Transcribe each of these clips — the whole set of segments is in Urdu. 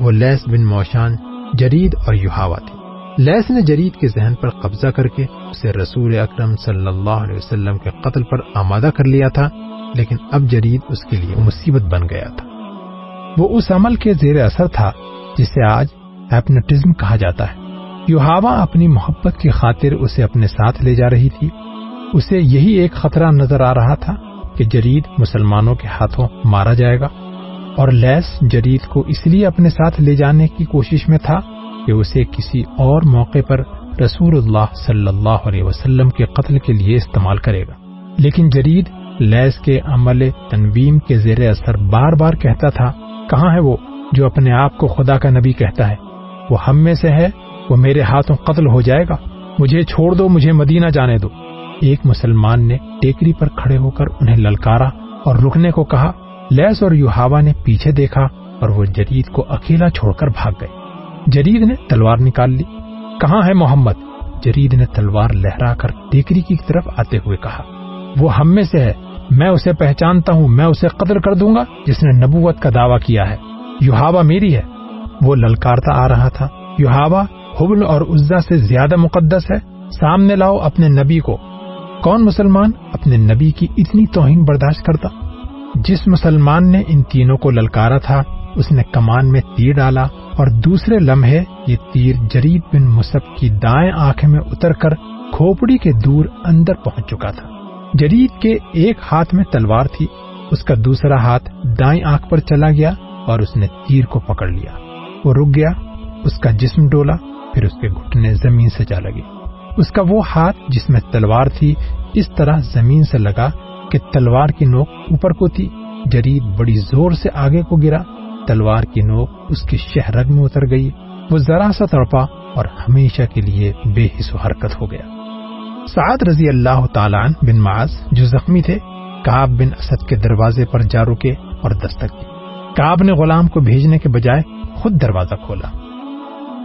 وہ لیس بن موشان جرید اور یوہاوا تھی لیس نے جرید کے ذہن پر قبضہ کر کے اسے رسول اکرم صلی اللہ علیہ وسلم کے قتل پر آمادہ کر لیا تھا، لیکن اب جرید اس کے لیے مصیبت بن گیا تھا۔ وہ اس عمل کے زیر اثر تھا جسے آج ایپنٹزم کہا جاتا ہے۔ یوہاوا اپنی محبت کی خاطر اسے اپنے ساتھ لے جا رہی تھی۔ اسے یہی ایک خطرہ نظر آ رہا تھا کہ جرید مسلمانوں کے ہاتھوں مارا جائے گا اور لیس جرید کو اس لیے اپنے ساتھ لے جانے کی کوشش میں تھا کہ اسے کسی اور موقع پر رسول اللہ صلی اللہ علیہ وسلم کے قتل کے لیے استعمال کرے گا۔ لیکن جرید لیس کے عمل تنویم کے زیر اثر بار بار کہتا تھا، کہاں ہے وہ جو اپنے آپ کو خدا کا نبی کہتا ہے؟ وہ ہم میں سے ہے، وہ میرے ہاتھوں قتل ہو جائے گا، مجھے چھوڑ دو، مجھے مدینہ جانے دو۔ ایک مسلمان نے ٹیکری پر کھڑے ہو کر انہیں للکارا اور رکنے کو کہا، لیس اور یوہاوا نے پیچھے دیکھا اور وہ جرید کو اکیلا چھوڑ کر بھاگ گئے۔ جرید نے تلوار نکال لی۔ کہاں ہے محمد؟ جرید نے تلوار لہرا کر ٹیکری کی طرف آتے ہوئے کہا، وہ ہم میں سے ہے۔ میں اسے پہچانتا ہوں، میں اسے قدر کر دوں گا، جس نے نبوت کا دعویٰ کیا ہے۔ یوہاوا میری ہے۔ وہ للکارتا آ رہا تھا۔ یوہاوا، حبل اور عزا سے زیادہ مقدس ہے۔ سامنے لاؤ اپنے نبی کو۔ کون مسلمان اپنے نبی کی اتنی توہین برداشت کرتا؟ جس مسلمان نے ان تینوں کو للکارا تھا، اس نے کمان میں تیر ڈالا اور دوسرے لمحے یہ تیر جرید بن مصب کی دائیں آنکھ میں اتر کر کھوپڑی کے دور اندر پہنچ چکا تھا۔ جرید کے ایک ہاتھ میں تلوار تھی، اس کا دوسرا ہاتھ دائیں آنکھ پر چلا گیا اور اس نے تیر کو پکڑ لیا۔ وہ رک گیا، اس کا جسم ڈولا، پھر اس کے گھٹنے زمین سے جا لگے اس کا وہ ہاتھ جس میں تلوار تھی، اس طرح زمین سے لگا کہ تلوار کی نوک اوپر کو تھی۔ جرید بڑی زور سے آگے کو گرا۔ تلوار کی نوک اس کی شہرگ میں اتر گئی۔ وہ ذرا سا تڑپا اور ہمیشہ کے لیے بے حص و حرکت ہو گیا۔ سعد رضی اللہ تعالیٰ بن معاذ جو زخمی تھے کاب بن اسد کے دروازے پر جا رکے اور دستک دی۔ کاب نے غلام کو بھیجنے کے بجائے خود دروازہ کھولا۔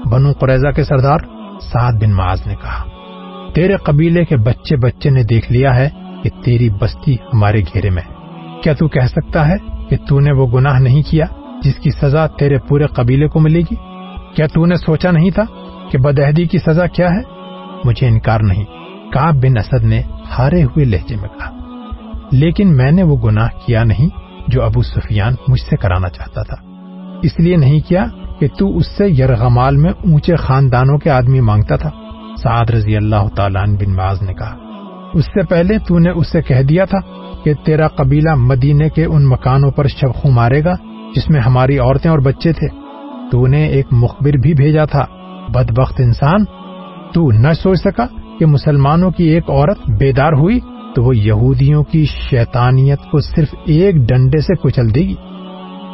بنو قریضہ کے سردار سعد بن معاذ نے کہا تیرے قبیلے کے بچے بچے نے دیکھ لیا ہے کہ تیری بستی ہمارے گھیرے میں کیا تو کہہ سکتا ہے کہ تو نے وہ گناہ نہیں کیا جس کی سزا تیرے پورے قبیلے کو ملے گی؟ کیا تو نے سوچا نہیں تھا کہ بدہدی کی سزا کیا ہے؟ مجھے انکار نہیں۔ کاب بن اسد نے ہارے ہوئے لہجے میں کہا، لیکن میں نے وہ گناہ کیا نہیں جو ابو سفیان مجھ سے کرانا چاہتا تھا۔ اس لیے نہیں کیا کہ تو اس سے یرغمال میں اونچے خاندانوں کے آدمی مانگتا تھا۔ سعد رضی اللہ تعالیٰ بن باز نے کہا، اس سے پہلے تو نے اس سے کہہ دیا تھا کہ تیرا قبیلہ مدینے کے ان مکانوں پر شبخو مارے گا جس میں ہماری عورتیں اور بچے تھے۔ تو نے ایک مخبر بھی بھیجا تھا۔ بد بخت انسان، تو نہ سوچ سکا کہ مسلمانوں کی ایک عورت بیدار ہوئی تو وہ یہودیوں کی شیطانیت کو صرف ایک ڈنڈے سے کچل دے گی۔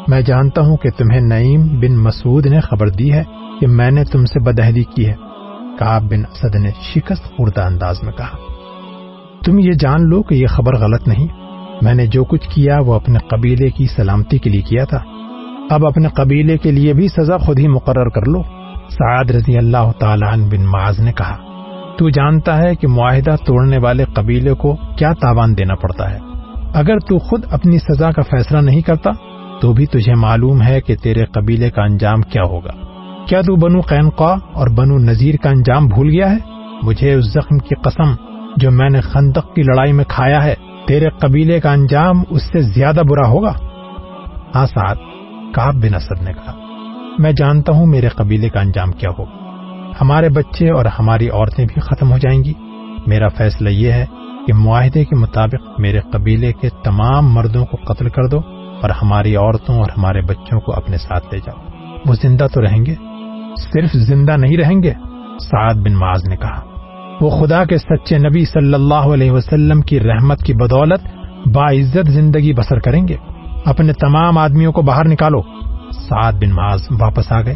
میں جانتا ہوں کہ تمہیں نعیم بن مسعود نے خبر دی ہے کہ میں نے تم سے بدہدی کی ہے۔ کاب بن اسد نے شکست خوردہ انداز میں کہا، تم یہ جان لو کہ یہ خبر غلط نہیں۔ میں نے جو کچھ کیا وہ اپنے قبیلے کی سلامتی کے لیے کیا تھا۔ اب اپنے قبیلے کے لیے بھی سزا خود ہی مقرر کر لو۔ سعد رضی اللہ تعالیٰ بن معاذ نے کہا، تو جانتا ہے کہ معاہدہ توڑنے والے قبیلے کو کیا تاوان دینا پڑتا ہے۔ اگر تو خود اپنی سزا کا فیصلہ نہیں کرتا، تو بھی تجھے معلوم ہے کہ تیرے قبیلے کا انجام کیا ہوگا۔ کیا تو بنو قینقا اور بنو نذیر کا انجام بھول گیا ہے؟ مجھے اس زخم کی قسم جو میں نے خندق کی لڑائی میں کھایا ہے، تیرے قبیلے کا انجام اس سے زیادہ برا ہوگا؟ ہاں ساتھ کاب بن اسد نے کہا، میں جانتا ہوں میرے قبیلے کا انجام کیا ہوگا۔ ہمارے بچے اور ہماری عورتیں بھی ختم ہو جائیں گی۔ میرا فیصلہ یہ ہے کہ معاہدے کے مطابق میرے قبیلے کے تمام مردوں کو قتل کر دو اور ہماری عورتوں اور ہمارے بچوں کو اپنے ساتھ لے جاؤ۔ وہ زندہ تو رہیں گے صرف زندہ نہیں رہیں گے؟ سعد بن معاذ نے کہا، وہ خدا کے سچے نبی صلی اللہ علیہ وسلم کی رحمت کی بدولت باعزت زندگی بسر کریں گے۔ اپنے تمام آدمیوں کو باہر نکالو۔ سعد بن معاذ واپس آ گئے۔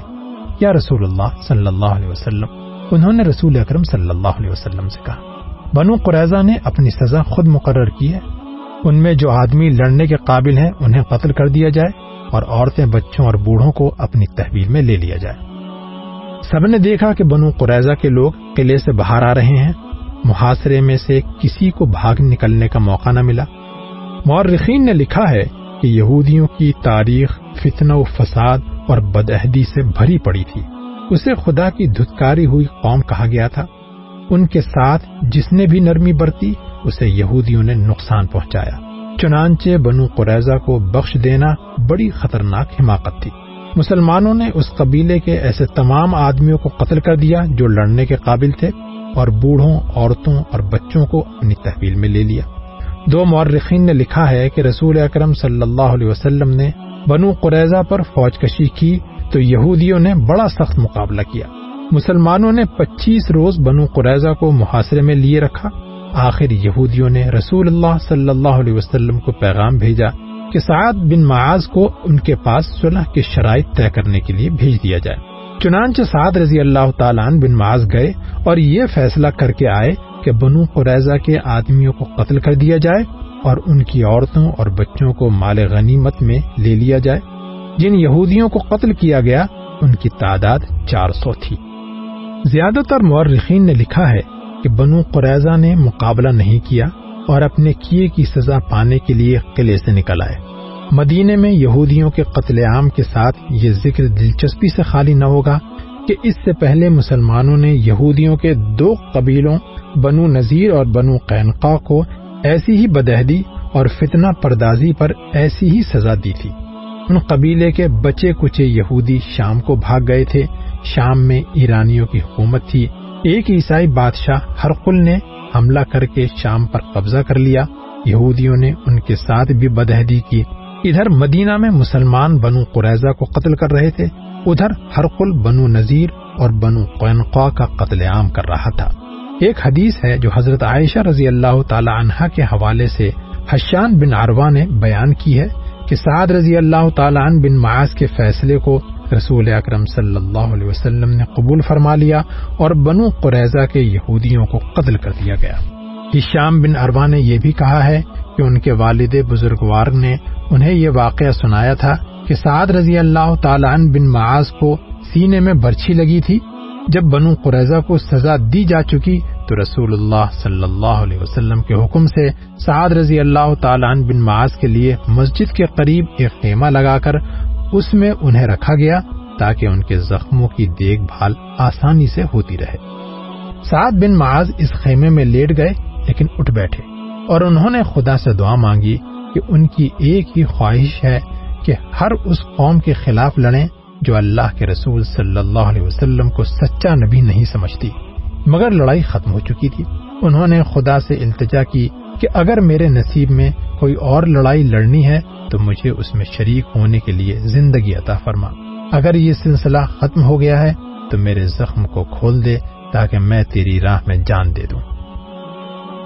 یا رسول اللہ صلی اللہ علیہ وسلم، انہوں نے رسول اکرم صلی اللہ علیہ وسلم سے کہا، بنو قریضہ نے اپنی سزا خود مقرر کی ہے۔ ان میں جو آدمی لڑنے کے قابل ہیں، انہیں قتل کر دیا جائے اور عورتیں بچوں اور بوڑھوں کو اپنی تحویل میں لے لیا جائے۔ سب نے دیکھا کہ بنو قریضہ کے لوگ قلعے سے باہر آ رہے ہیں۔ محاصرے میں سے کسی کو بھاگ نکلنے کا موقع نہ ملا۔ مورخین نے لکھا ہے کہ یہودیوں کی تاریخ فتنہ و فساد اور بدعہدی سے بھری پڑی تھی۔ اسے خدا کی دھتکاری ہوئی قوم کہا گیا تھا۔ ان کے ساتھ جس نے بھی نرمی برتی، اسے یہودیوں نے نقصان پہنچایا۔ چنانچہ بنو قریضہ کو بخش دینا بڑی خطرناک حماقت تھی۔ مسلمانوں نے اس قبیلے کے ایسے تمام آدمیوں کو قتل کر دیا جو لڑنے کے قابل تھے اور بوڑھوں، عورتوں اور بچوں کو اپنی تحویل میں لے لیا۔ دو مورخین نے لکھا ہے کہ رسول اکرم صلی اللہ علیہ وسلم نے بنو قریضہ پر فوج کشی کی تو یہودیوں نے بڑا سخت مقابلہ کیا۔ مسلمانوں نے پچیس روز بنو قریضہ کو محاصرے میں لیے رکھا۔ آخر یہودیوں نے رسول اللہ صلی اللہ علیہ وسلم کو پیغام بھیجا۔ کہ سعد بن معاذ کو ان کے پاس صلح کے شرائط طے کرنے کے لیے بھیج دیا جائے۔ چنانچہ سعد رضی اللہ تعالیٰ بن معاذ گئے اور یہ فیصلہ کر کے آئے کہ بنو قریضہ کے آدمیوں کو قتل کر دیا جائے اور ان کی عورتوں اور بچوں کو مال غنیمت میں لے لیا جائے۔ جن یہودیوں کو قتل کیا گیا، ان کی تعداد چار سو تھی۔ زیادہ تر مورخین نے لکھا ہے کہ بنو قریضہ نے مقابلہ نہیں کیا۔ اور اپنے کیے کی سزا پانے کے لیے قلعے سے نکل آئے۔ مدینے میں یہودیوں کے قتل عام کے ساتھ یہ ذکر دلچسپی سے خالی نہ ہوگا کہ اس سے پہلے مسلمانوں نے یہودیوں کے دو قبیلوں، بنو نذیر اور بنو قینقا کو ایسی ہی بدہدی اور فتنہ پردازی پر ایسی ہی سزا دی تھی۔ ان قبیلے کے بچے کچے یہودی شام کو بھاگ گئے تھے۔ شام میں ایرانیوں کی حکومت تھی۔ ایک عیسائی بادشاہ ہرقل نے حملہ کر کے شام پر قبضہ کر لیا۔ یہودیوں نے ان کے ساتھ بھی بدہدی کی۔ ادھر مدینہ میں مسلمان بنو قریضہ کو قتل کر رہے تھے۔ ادھر ہرقل بنو نذیر اور بنو قینقا کا قتل عام کر رہا تھا۔ ایک حدیث ہے جو حضرت عائشہ رضی اللہ تعالی عنہ کے حوالے سے حشان بن عروا نے بیان کی ہے کہ سعد رضی اللہ تعالیٰ عنہ بن معاذ کے فیصلے کو رسول اکرم صلی اللہ علیہ وسلم نے قبول فرما لیا اور بنو قریضہ کے یہودیوں کو قتل کر دیا گیا۔ شام بن اروا نے یہ بھی کہا ہے کہ ان کے والد بزرگوار نے انہیں یہ واقعہ سنایا تھا کہ سعد رضی اللہ تعالیٰ بن معاذ کو سینے میں برچھی لگی تھی۔ جب بنو قریضہ کو سزا دی جا چکی تو رسول اللہ صلی اللہ علیہ وسلم کے حکم سے سعد رضی اللہ تعالیٰ بن معاذ کے لیے مسجد کے قریب ایک خیمہ لگا کر اس میں انہیں رکھا گیا تاکہ ان کے زخموں کی دیکھ بھال آسانی سے ہوتی رہے۔ سعد بن معاذ اس خیمے میں لیٹ گئے، لیکن اٹھ بیٹھے اور انہوں نے خدا سے دعا مانگی کہ ان کی ایک ہی خواہش ہے کہ ہر اس قوم کے خلاف لڑیں جو اللہ کے رسول صلی اللہ علیہ وسلم کو سچا نبی نہیں سمجھتی۔ مگر لڑائی ختم ہو چکی تھی۔ انہوں نے خدا سے التجا کی کہ اگر میرے نصیب میں کوئی اور لڑائی لڑنی ہے تو مجھے اس میں شریک ہونے کے لیے زندگی عطا فرما۔ اگر یہ سلسلہ ختم ہو گیا ہے تو میرے زخم کو کھول دے تاکہ میں تیری راہ میں جان دے دوں۔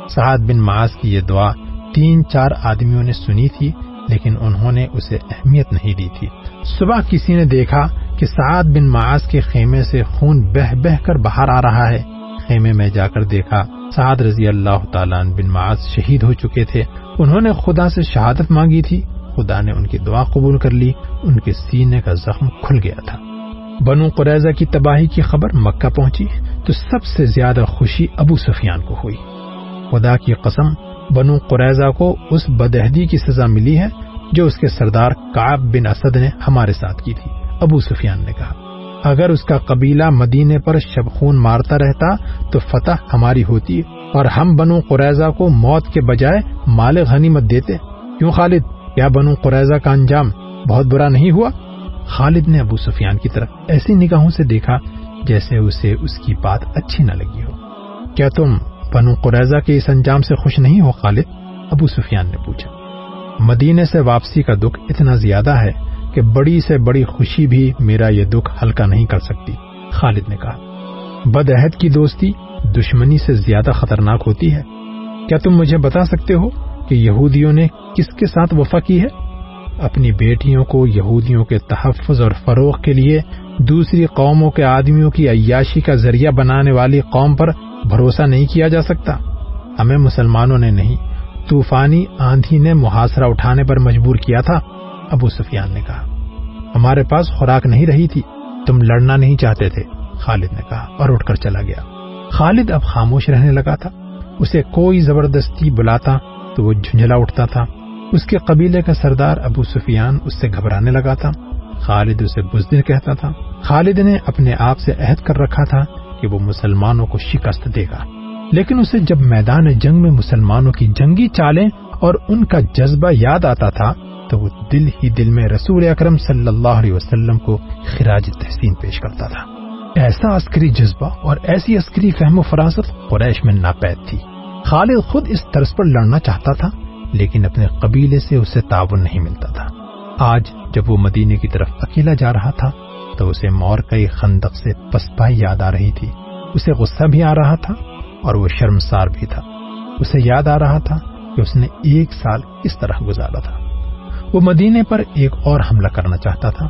سعد بن معاذ کی یہ دعا تین چار آدمیوں نے سنی تھی، لیکن انہوں نے اسے اہمیت نہیں دی تھی۔ صبح کسی نے دیکھا کہ سعد بن معاذ کے خیمے سے خون بہ بہ کر باہر آ رہا ہے۔ خیمے میں جا کر دیکھا، سعد رضی اللہ تعالیٰ بن معاذ شہید ہو چکے تھے۔ انہوں نے خدا سے شہادت مانگی تھی۔ خدا نے ان کی دعا قبول کر لی۔ ان کے سینے کا زخم کھل گیا تھا۔ بنو قریضہ کی تباہی کی خبر مکہ پہنچی تو سب سے زیادہ خوشی ابو سفیان کو ہوئی۔ خدا کی قسم، بنو قریضہ کو اس بدہدی کی سزا ملی ہے جو اس کے سردار کاب بن اسد نے ہمارے ساتھ کی تھی۔ ابو سفیان نے کہا اگر اس کا قبیلہ مدینے پر شب خون مارتا رہتا تو فتح ہماری ہوتی اور ہم بنو قریضہ کو موت کے بجائے مال غنیمت دیتے۔ کیوں خالد؟ کیا بنو قریضہ کا انجام بہت برا نہیں ہوا؟ خالد نے ابو سفیان کی طرف ایسی نگاہوں سے دیکھا جیسے اسے اس کی بات اچھی نہ لگی ہو۔ کیا تم بنو قریضہ کے اس انجام سے خوش نہیں ہو خالد؟ ابو سفیان نے پوچھا۔ مدینے سے واپسی کا دکھ اتنا زیادہ ہے کہ بڑی سے بڑی خوشی بھی میرا یہ دکھ ہلکا نہیں کر سکتی۔ خالد نے کہا، بدعہد کی دوستی دشمنی سے زیادہ خطرناک ہوتی ہے۔ کیا تم مجھے بتا سکتے ہو کہ یہودیوں نے کس کے ساتھ وفا کی ہے؟ اپنی بیٹیوں کو یہودیوں کے تحفظ اور فروغ کے لیے دوسری قوموں کے آدمیوں کی عیاشی کا ذریعہ بنانے والی قوم پر بھروسہ نہیں کیا جا سکتا۔ ہمیں مسلمانوں نے نہیں، طوفانی آندھی نے محاصرہ اٹھانے پر مجبور کیا تھا۔ ابو سفیان نے کہا، ہمارے پاس خوراک نہیں رہی تھی، تم لڑنا نہیں چاہتے تھے، خالد نے کہا اور اٹھ کر چلا گیا۔ خالد اب خاموش رہنے لگا تھا، اسے کوئی زبردستی بلاتا تو وہ جھنجلا اٹھتا تھا۔ اس کے قبیلے کا سردار ابو سفیان اس سے گھبرانے لگا تھا۔ خالد اسے بزدل کہتا تھا۔ خالد نے اپنے آپ سے عہد کر رکھا تھا کہ وہ مسلمانوں کو شکست دے گا۔ لیکن اسے جب میدان جنگ میں مسلمانوں کی جنگی چالیں اور ان کا جذبہ یاد آتا تھا تو وہ دل ہی دل میں رسول اکرم صلی اللہ علیہ وسلم کو خراج تحسین پیش کرتا تھا۔ ایسا عسکری جذبہ اور ایسی عسکری فہم و فراست قریش میں ناپید تھی۔ خالد خود اس طرز پر لڑنا چاہتا تھا، لیکن اپنے قبیلے سے اسے تعاون نہیں ملتا تھا۔ آج جب وہ مدینے کی طرف اکیلا جا رہا تھا، تو اسے مور کئی خندق سے پسپائی یاد آ رہی تھی۔ اسے غصہ بھی آ رہا تھا اور وہ شرمسار بھی تھا۔ اسے یاد آ رہا تھا کہ اس نے ایک سال کس طرح گزارا تھا۔ وہ مدینے پر ایک اور حملہ کرنا چاہتا تھا،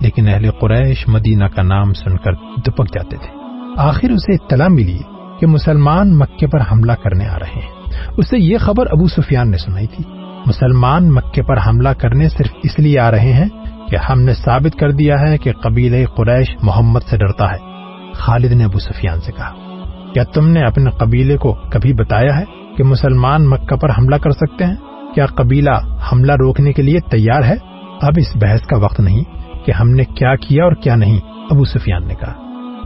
لیکن اہل قریش مدینہ کا نام سن کر دپک جاتے تھے۔ آخر اسے اطلاع ملی کہ مسلمان مکے پر حملہ کرنے آ رہے ہیں۔ اسے یہ خبر ابو سفیان نے سنائی تھی۔ مسلمان مکے پر حملہ کرنے صرف اس لیے آ رہے ہیں کہ ہم نے ثابت کر دیا ہے کہ قبیلہ قریش محمد سے ڈرتا ہے۔ خالد نے ابو سفیان سے کہا، کیا تم نے اپنے قبیلے کو کبھی بتایا ہے کہ مسلمان مکہ پر حملہ کر سکتے ہیں؟ کیا قبیلہ حملہ روکنے کے لیے تیار ہے؟ اب اس بحث کا وقت نہیں کہ ہم نے کیا کیا اور کیا نہیں، ابو سفیان نے کہا۔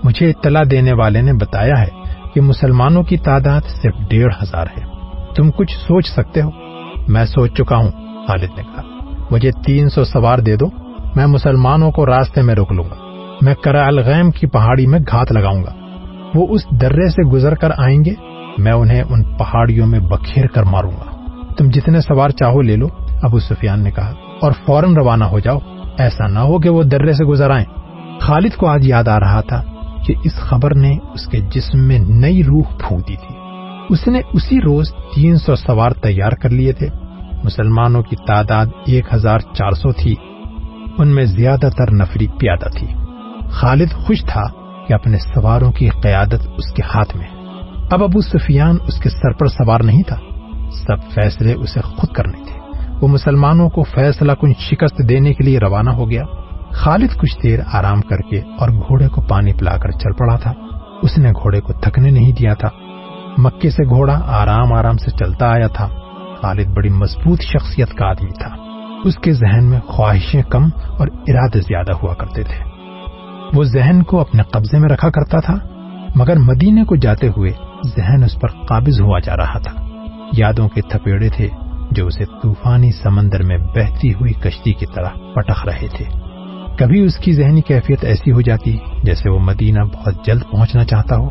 مجھے اطلاع دینے والے نے بتایا ہے کہ مسلمانوں کی تعداد صرف ڈیڑھ ہزار ہے۔ تم کچھ سوچ سکتے ہو؟ میں سوچ چکا ہوں، خالد نے کہا۔ مجھے تین سو سوار دے دو، میں مسلمانوں کو راستے میں روک لوں گا۔ میں کرا الغیم کی پہاڑی میں گھات لگاؤں گا۔ وہ اس درے سے گزر کر آئیں گے، میں انہیں ان پہاڑیوں میں بکھیر کر ماروں گا۔ تم جتنے سوار چاہو لے لو۔ ابو سفیان نے کہا، اور فوراً روانہ ہو جاؤ۔ ایسا نہ ہو کہ وہ درے سے گزر آئیں۔ خالد کو آج یاد آ رہا تھا کہ اس خبر نے اس کے جسم میں نئی روح پھونتی تھی۔ اس نے اسی روز تین سو سوار تیار کر لیے تھے۔ مسلمانوں کی تعداد ایک ہزار چار سو تھی۔ ان میں زیادہ تر نفری پیادہ تھی۔ خالد خوش تھا کہ اپنے سواروں کی قیادت اس کے ہاتھ میں۔ اب ابو سفیان اس کے سر پر سوار نہیں تھا۔ سب فیصلے اسے خود کرنے تھے۔ وہ مسلمانوں کو فیصلہ کن شکست دینے کے لیے روانہ ہو گیا۔ خالد کچھ دیر آرام کر کے اور گھوڑے کو پانی پلا کر چل پڑا تھا۔ اس نے گھوڑے کو تھکنے نہیں دیا تھا۔ مکے سے گھوڑا آرام آرام سے چلتا آیا تھا۔ خالد بڑی مضبوط شخصیت کا آدمی تھا۔ اس کے ذہن میں خواہشیں کم اور ارادے زیادہ ہوا کرتے تھے۔ وہ ذہن کو اپنے قبضے میں رکھا کرتا تھا، مگر مدینے کو جاتے ہوئے ذہن اس پر قابض ہوا جا رہا تھا۔ یادوں کے تھپیڑے تھے جو اسے طوفانی سمندر میں بہتی ہوئی کشتی کی طرح پٹخ رہے تھے۔ کبھی اس کی ذہنی کیفیت ایسی ہو جاتی جیسے وہ مدینہ بہت جلد پہنچنا چاہتا ہو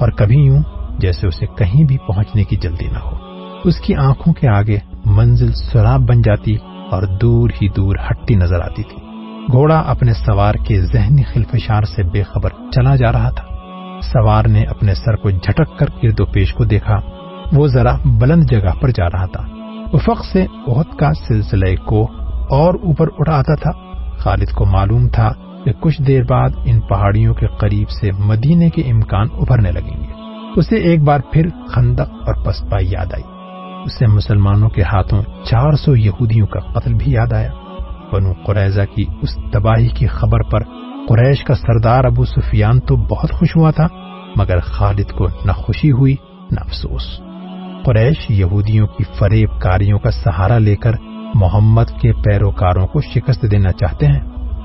اور کبھی یوں جیسے اسے کہیں بھی پہنچنے کی جلدی نہ ہو۔ اس کی آنکھوں کے آگے منزل سراب بن جاتی اور دور ہی دور ہٹتی نظر آتی تھی۔ گھوڑا اپنے سوار کے ذہنی خلفشار سے بے خبر چلا جا رہا تھا۔ سوار نے اپنے سر کو جھٹک کر گرد و پیش کو دیکھا۔ وہ ذرا بلند جگہ پر جا رہا تھا۔ افق سے بہت کا سلسلہ کو اور اوپر اٹھ آتا تھا۔ خالد کو معلوم تھا کہ کچھ دیر بعد ان پہاڑیوں کے قریب سے مدینے کے امکان ابھرنے لگیں گے۔ اسے ایک بار پھر خندق اور پسپائی یاد آئی۔ اسے مسلمانوں کے ہاتھوں چار سو یہودیوں کا قتل بھی یاد آیا۔ بنو قریضہ کی اس تباہی کی خبر پر قریش کا سردار ابو سفیان تو بہت خوش ہوا تھا، مگر خالد کو نہ خوشی ہوئی، نہ افسوس۔ قریش یہودیوں کی فریب کاریوں کا سہارا لے کر محمد کے پیروکاروں کو شکست دینا چاہتے ہیں۔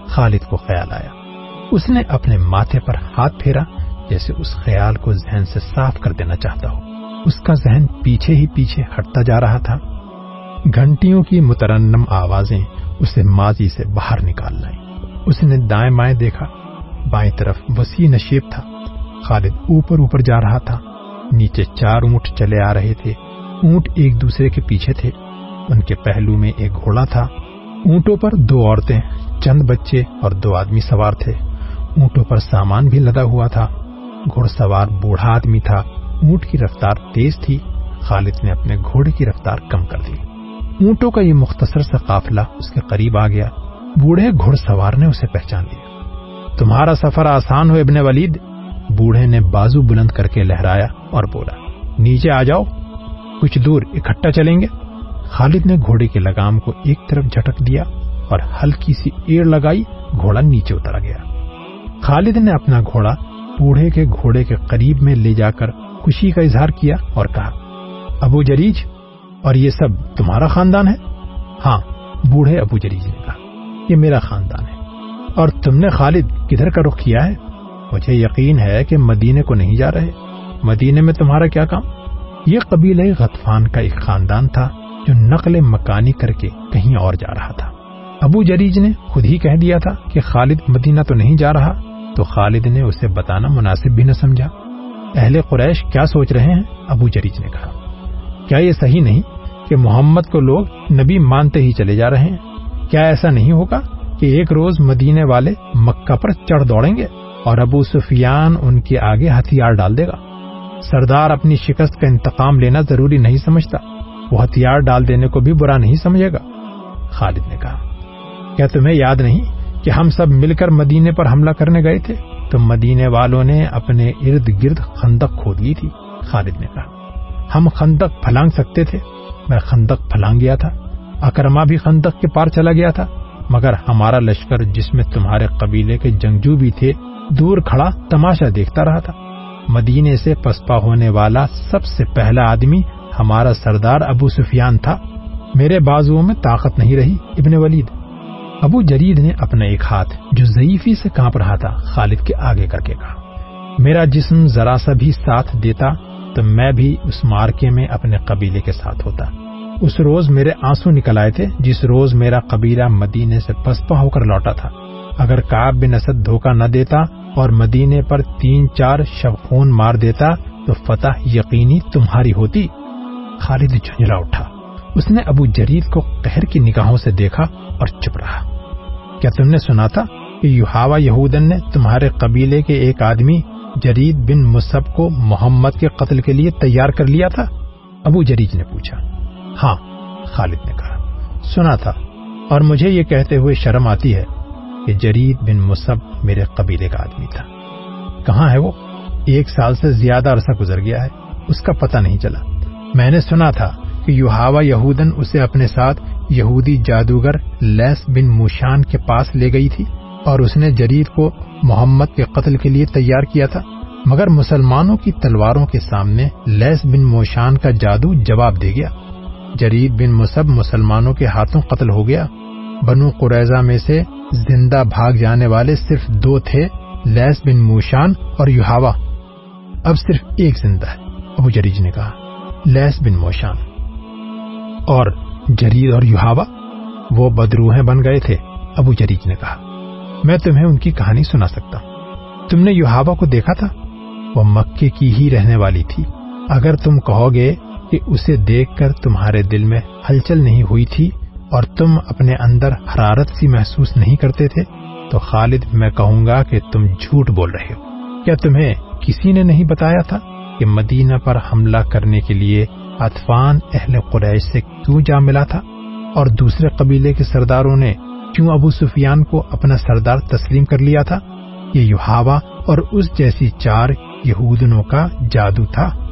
خالد کو خیال آیا۔ اس نے اپنے ماتھے پر ہاتھ پھیرا، جیسے اس خیال کو ذہن سے صاف کر دینا چاہتا ہو۔ اس کا ذہن پیچھے ہی پیچھے ہٹتا جا رہا تھا۔ گھنٹیوں کی مترنم آوازیں اسے ماضی سے باہر نکال لائیں۔ اس نے دائیں بائیں دیکھا۔ بائیں طرف وسیع نشیب تھا۔ خالد اوپر اوپر جا رہا تھا۔ نیچے چار اونٹ چلے آ رہے تھے۔ اونٹ ایک دوسرے کے پیچھے تھے۔ ان کے پہلو میں ایک گھوڑا تھا۔ اونٹوں پر دو عورتیں، چند بچے اور دو آدمی سوار تھے۔ اونٹوں پر سامان بھی لدا ہوا تھا۔ گھوڑ سوار بوڑھا آدمی تھا۔ اونٹ کی رفتار تیز تھی۔ خالد نے اپنے گھوڑے کی رفتار کم کر دی۔ اونٹوں کا یہ مختصر سا قافلہ اس کے قریب آ گیا۔ بوڑھے گھڑ سوار نے اسے پہچان لیا۔ تمہارا سفر آسان ہو ابن ولید۔ بوڑھے نے بازو بلند کر کے لہرایا اور بولا، نیچے آ جاؤ، کچھ دور اکٹھا چلیں گے۔ خالد نے گھوڑے کے لگام کو ایک طرف جھٹک دیا اور ہلکی سی ایڑ لگائی، گھوڑا نیچے اتر گیا۔ خالد نے اپنا گھوڑا بوڑھے کے گھوڑے کے قریب میں لے جا کر خوشی کا اظہار کیا اور کہا، ابو جریج، اور یہ سب تمہارا خاندان ہے؟ ہاں بوڑھے ابو جریج نے کہا، یہ میرا خاندان ہے۔ اور تم نے خالد کدھر کا رخ کیا ہے؟ مجھے یقین ہے کہ مدینے کو نہیں جا رہے۔ مدینے میں تمہارا کیا کام؟ یہ قبیلہ غطفان کا ایک خاندان تھا جو نقل مکانی کر کے کہیں اور جا رہا تھا۔ ابو جریج نے خود ہی کہہ دیا تھا کہ خالد مدینہ تو نہیں جا رہا، تو خالد نے اسے بتانا مناسب بھی نہ سمجھا۔ اہل قریش کیا سوچ رہے ہیں؟ ابو جریج نے کہا، کیا یہ صحیح نہیں کہ محمد کو لوگ نبی مانتے ہی چلے جا رہے ہیں؟ کیا ایسا نہیں ہوگا کہ ایک روز مدینے والے مکہ پر چڑھ دوڑیں گے؟ اور ابو سفیان ان کے آگے ہتھیار ڈال دے گا۔ سردار اپنی شکست کا انتقام لینا ضروری نہیں سمجھتا۔ وہ ہتھیار ڈال دینے کو بھی برا نہیں سمجھے گا۔ خالد نے کہا، کیا تمہیں یاد نہیں کہ ہم سب مل کر مدینے پر حملہ کرنے گئے تھے؟ تو مدینے والوں نے اپنے ارد گرد خندق کھود لی تھی۔ خالد نے کہا، ہم خندق پھلانگ سکتے تھے، میں خندق پھلانگ گیا تھا۔ اکرما بھی خندق کے پار چلا گیا تھا، مگر ہمارا لشکر جس میں تمہارے قبیلے کے جنگجو بھی تھے دور کھڑا تماشا دیکھتا رہا تھا۔ مدینے سے پسپا ہونے والا سب سے پہلا آدمی ہمارا سردار ابو سفیان تھا۔ میرے بازو میں طاقت نہیں رہی، ابن ولید۔ ابو جرید نے اپنا ایک ہاتھ جو ضعیفی سے کانپ رہا تھا، خالد کے آگے کر کے کہا، میرا جسم ذرا سا بھی ساتھ دیتا تو میں بھی اس مارکے میں اپنے قبیلے کے ساتھ ہوتا۔ اس روز میرے آنسو نکل آئے تھے، جس روز میرا قبیلہ مدینے سے پسپا ہو کر لوٹا تھا۔ اگر کاب بن اسد دھوکہ نہ دیتا اور مدینے پر تین چار شبخون مار دیتا تو فتح یقینی تمہاری ہوتی۔ خالد جھنجلا اٹھا۔ اس نے ابو جرید کو قہر کی نگاہوں سے دیکھا اور چپ رہا۔ کیا تم نے سنا تھا کہ یوہاوا یہودن نے تمہارے قبیلے کے ایک آدمی جرید بن مصب کو محمد کے قتل کے لیے تیار کر لیا تھا؟ ابو جریج نے پوچھا۔ ہاں خالد نے کہا۔ سنا تھا اور مجھے یہ کہتے ہوئے شرم آتی ہے۔ کہ جرید بن مصب میرے قبیلے کا آدمی تھا۔ کہاں ہے وہ؟ ایک سال سے زیادہ عرصہ گزر گیا ہے، اس کا پتہ نہیں چلا۔ میں نے سنا تھا کہ یوہاوا یہودن اسے اپنے ساتھ یہودی جادوگر لیس بن موشان کے پاس لے گئی تھی اور اس نے جرید کو محمد کے قتل کے لیے تیار کیا تھا۔ مگر مسلمانوں کی تلواروں کے سامنے لیس بن موشان کا جادو جواب دے گیا۔ جرید بن مصب مسلمانوں کے ہاتھوں قتل ہو گیا۔ بنو قریضہ میں سے زندہ بھاگ جانے والے صرف دو تھے لیس بن موشان اور یوہاوا۔ اب صرف ایک زندہ ہے، ابو جریج نے کہا لیس بن موشان۔ اور جرید اور یوہاوا، وہ بدروہیں بن گئے تھے، ابو جریج نے کہا۔ میں تمہیں ان کی کہانی سنا سکتا ہوں۔ تم نے یوہاوا کو دیکھا تھا؟ وہ مکے کی ہی رہنے والی تھی۔ اگر تم کہو گے کہ اسے دیکھ کر تمہارے دل میں ہلچل نہیں ہوئی تھی اور تم اپنے اندر حرارت سی محسوس نہیں کرتے تھے، تو خالد، میں کہوں گا کہ تم جھوٹ بول رہے ہو۔ کیا تمہیں کسی نے نہیں بتایا تھا کہ مدینہ پر حملہ کرنے کے لیے اطفان اہل قریش سے کیوں جا ملا تھا؟ اور دوسرے قبیلے کے سرداروں نے کیوں ابو سفیان کو اپنا سردار تسلیم کر لیا تھا؟ یہ یوہاوا اور اس جیسی چار یہودنوں کا جادو تھا۔